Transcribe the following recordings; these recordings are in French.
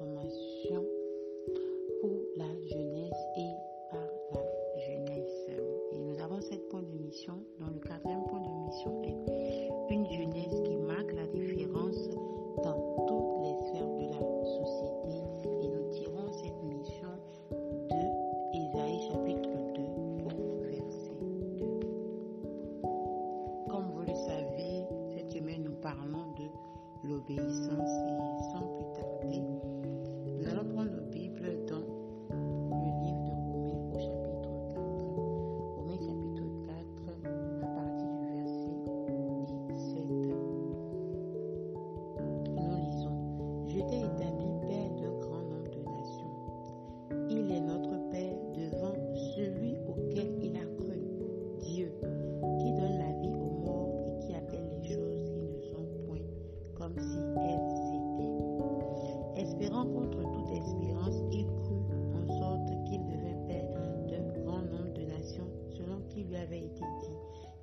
formation pour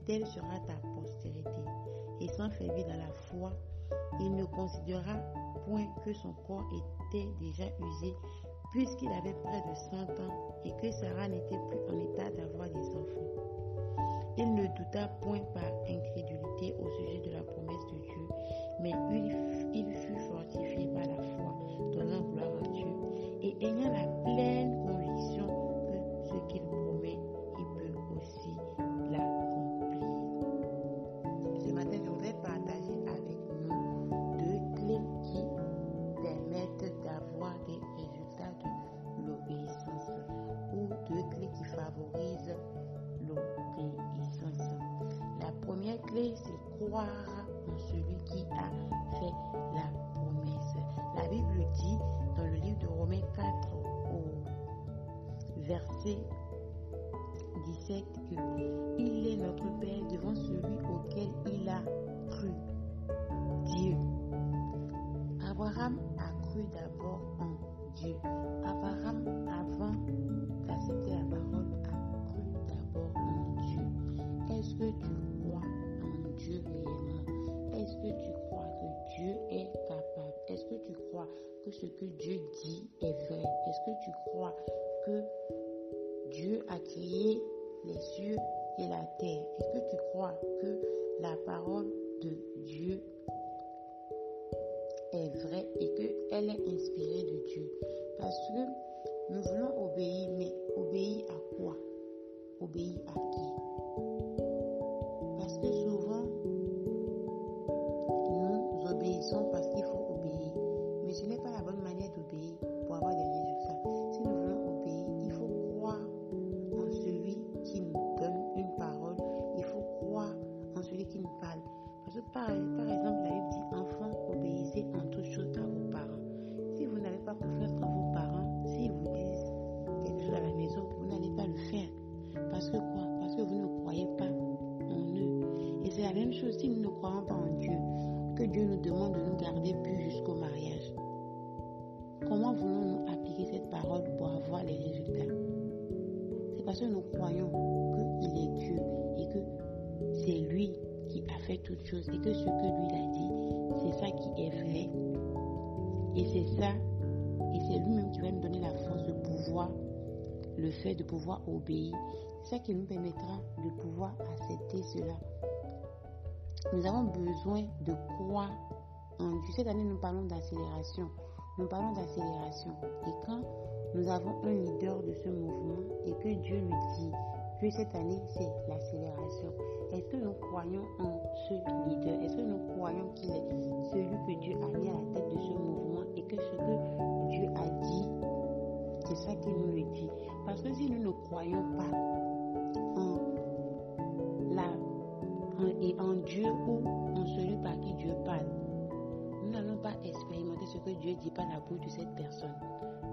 telle sera ta postérité. Et sans faiblir dans la foi, il ne considéra point que son corps était déjà usé, puisqu'il avait près de cent ans et que Sarah n'était plus en état d'avoir des enfants. Il ne douta point par incrédulité au sujet de la promesse de Dieu, mais il, il fut fortifié par la foi, donnant gloire à Dieu, et ayant la pleine en celui qui a fait la promesse. La Bible dit dans le livre de Romains 4 au verset 17 que il est notre Père devant celui auquel il a cru. Dieu. Abraham a cru d'abord en Dieu. Abraham, avant d'accepter la parole, a cru d'abord en Dieu. Est-ce que tu Est-ce que tu crois que Dieu est capable? Est-ce que tu crois que ce que Dieu dit est vrai? Est-ce que tu crois que Dieu a créé les cieux et la terre? Est-ce que tu crois que la parole de Dieu est vraie et qu'elle est inspirée de Dieu? Parce que nous voulons obéir, mais obéir à quoi? Obéir à qui? Parce que souvent, c'est la même chose si nous ne croyons pas en Dieu, que Dieu nous demande de nous garder plus jusqu'au mariage. Comment voulons-nous appliquer cette parole pour avoir les résultats? C'est parce que nous croyons qu'il est Dieu et que c'est lui qui a fait toutes choses et que ce que lui a dit, c'est ça qui est vrai. Et c'est ça, et c'est lui-même qui va nous donner la force de pouvoir, le fait de pouvoir obéir. C'est ça qui nous permettra de pouvoir accepter cela. Nous avons besoin de en Dieu. Cette année, nous parlons d'accélération. Nous parlons d'accélération. Et quand nous avons un leader de ce mouvement et que Dieu lui dit que cette année, c'est l'accélération, est-ce que nous croyons en ce leader? Est-ce que nous croyons qu'il est celui que Dieu a mis à la tête de ce mouvement et que ce que Dieu a dit, c'est ça qu'il nous le dit? Parce que si nous ne croyons pas en- et en Dieu ou en celui par qui Dieu parle, nous n'allons pas expérimenter ce que Dieu dit par la bouche de cette personne.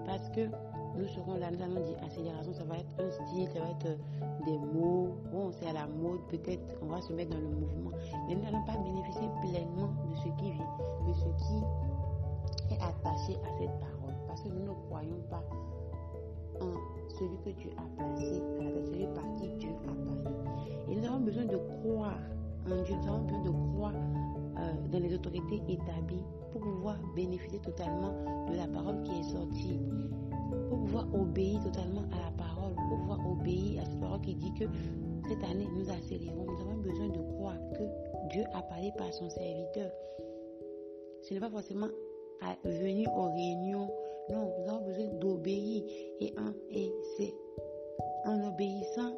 Parce que nous serons là, nous allons dire accélération, ça va être un style, ça va être euh, des mots. Bon, c'est à la mode, peut-être on va se mettre dans le mouvement. Mais nous n'allons pas bénéficier pleinement de ce qui vit, de ce qui est attaché à cette parole. Parce que nous ne croyons pas en celui que Dieu a placé à celui par qui Dieu a parlé. Et nous avons besoin de croire en Dieu, nous avons besoin de croire euh, dans les autorités établies pour pouvoir bénéficier totalement de la parole qui est sortie, pour pouvoir obéir totalement à la parole, pour pouvoir obéir à cette parole qui dit que cette année nous accélérons. Nous avons besoin de croire que Dieu a parlé par son serviteur. Ce n'est pas forcément à venir aux réunions. Non, nous avons besoin d'obéir. Et, et c'est en obéissant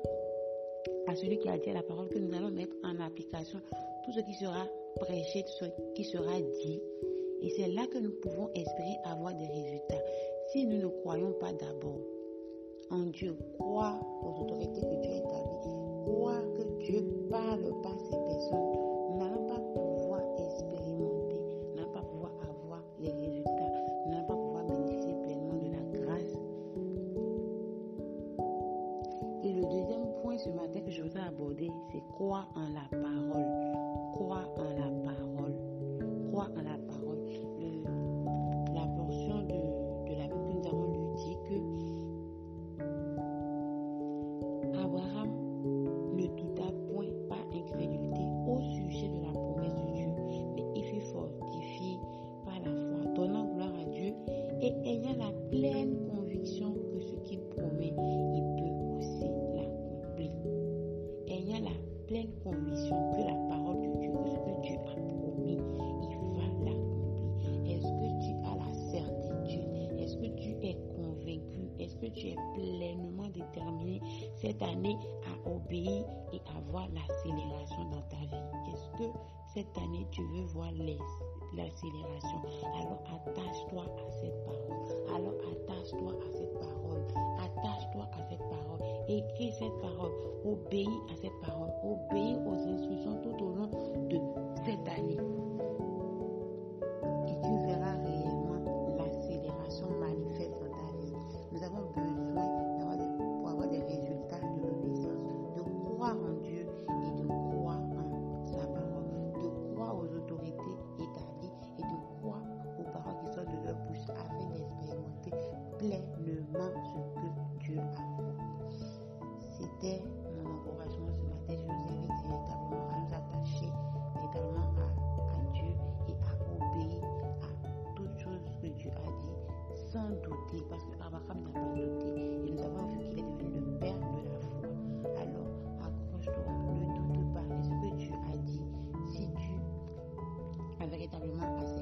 à celui qui a dit la parole que nous allons mettre en application tout ce qui sera prêché, tout ce qui sera dit. Et c'est là que nous pouvons espérer avoir des résultats. Si nous ne croyons pas d'abord en Dieu, croire aux autorités que Dieu établit, croire que Dieu parle par ces personnes, tu es pleinement déterminé cette année à obéir et à voir l'accélération dans ta vie Est-ce que cette année tu veux voir l'accélération? Alors attache-toi à cette parole. Alors attache-toi à cette parole. Attache-toi à cette parole. Écris cette parole. Obéis à cette parole. Obéis aux instructions tout au long de cette année. pleinement ce que Dieu a fait. C'était mon encouragement ce matin. Je vous invite véritablement à nous attacher également à, Dieu et à obéir à toutes choses que Dieu a dit sans douter parce que Abraham n'a pas douté et nous avons vu qu'il est devenu le père de la foi. Alors, accroche-toi, ne doute pas. Et ce que Dieu a dit, si tu as véritablement assez